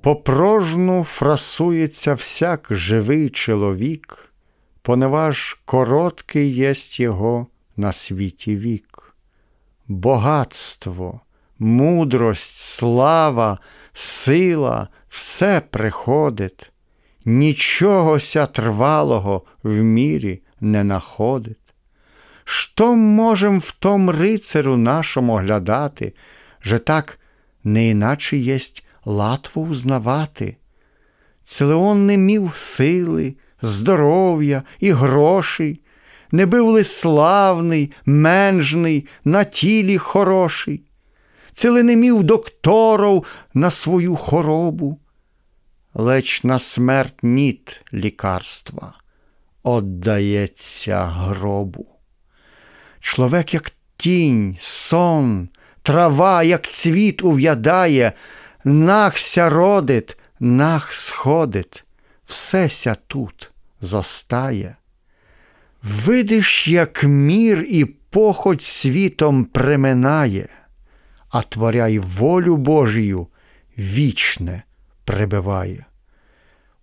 Попрожну фрасується всяк живий чоловік, поневаж короткий єсть його на світі вік. Богатство, мудрость, слава, сила все приходить, нічогося трвалого в мірі не находить. Що можем в том рицарю нашому глядати, же так не іначе єсть Латву узнавати. Целеон не мів сили, здоров'я і грошей, не бив ли славний, менжний, на тілі хороший, ціле не мів докторов на свою хоробу, леч на смерть ніт лікарства отдається гробу. Чоловік, як тінь, сон, трава, як цвіт ув'ядає, нахся родить, нах сходить, всеся тут зостає. Видиш, як мір і похоть світом приминає, а творяй волю Божію вічне прибиває.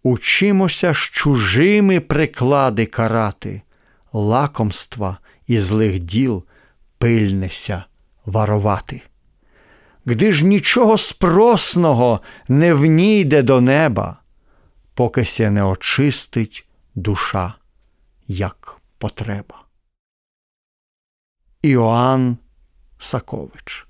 Учимося з чужими приклади карати, лакомства і злих діл пильнеся варувати. Гди ж нічого спросного не внійде до неба, поки ся не очистить душа, як потреба. Іоанн Сакович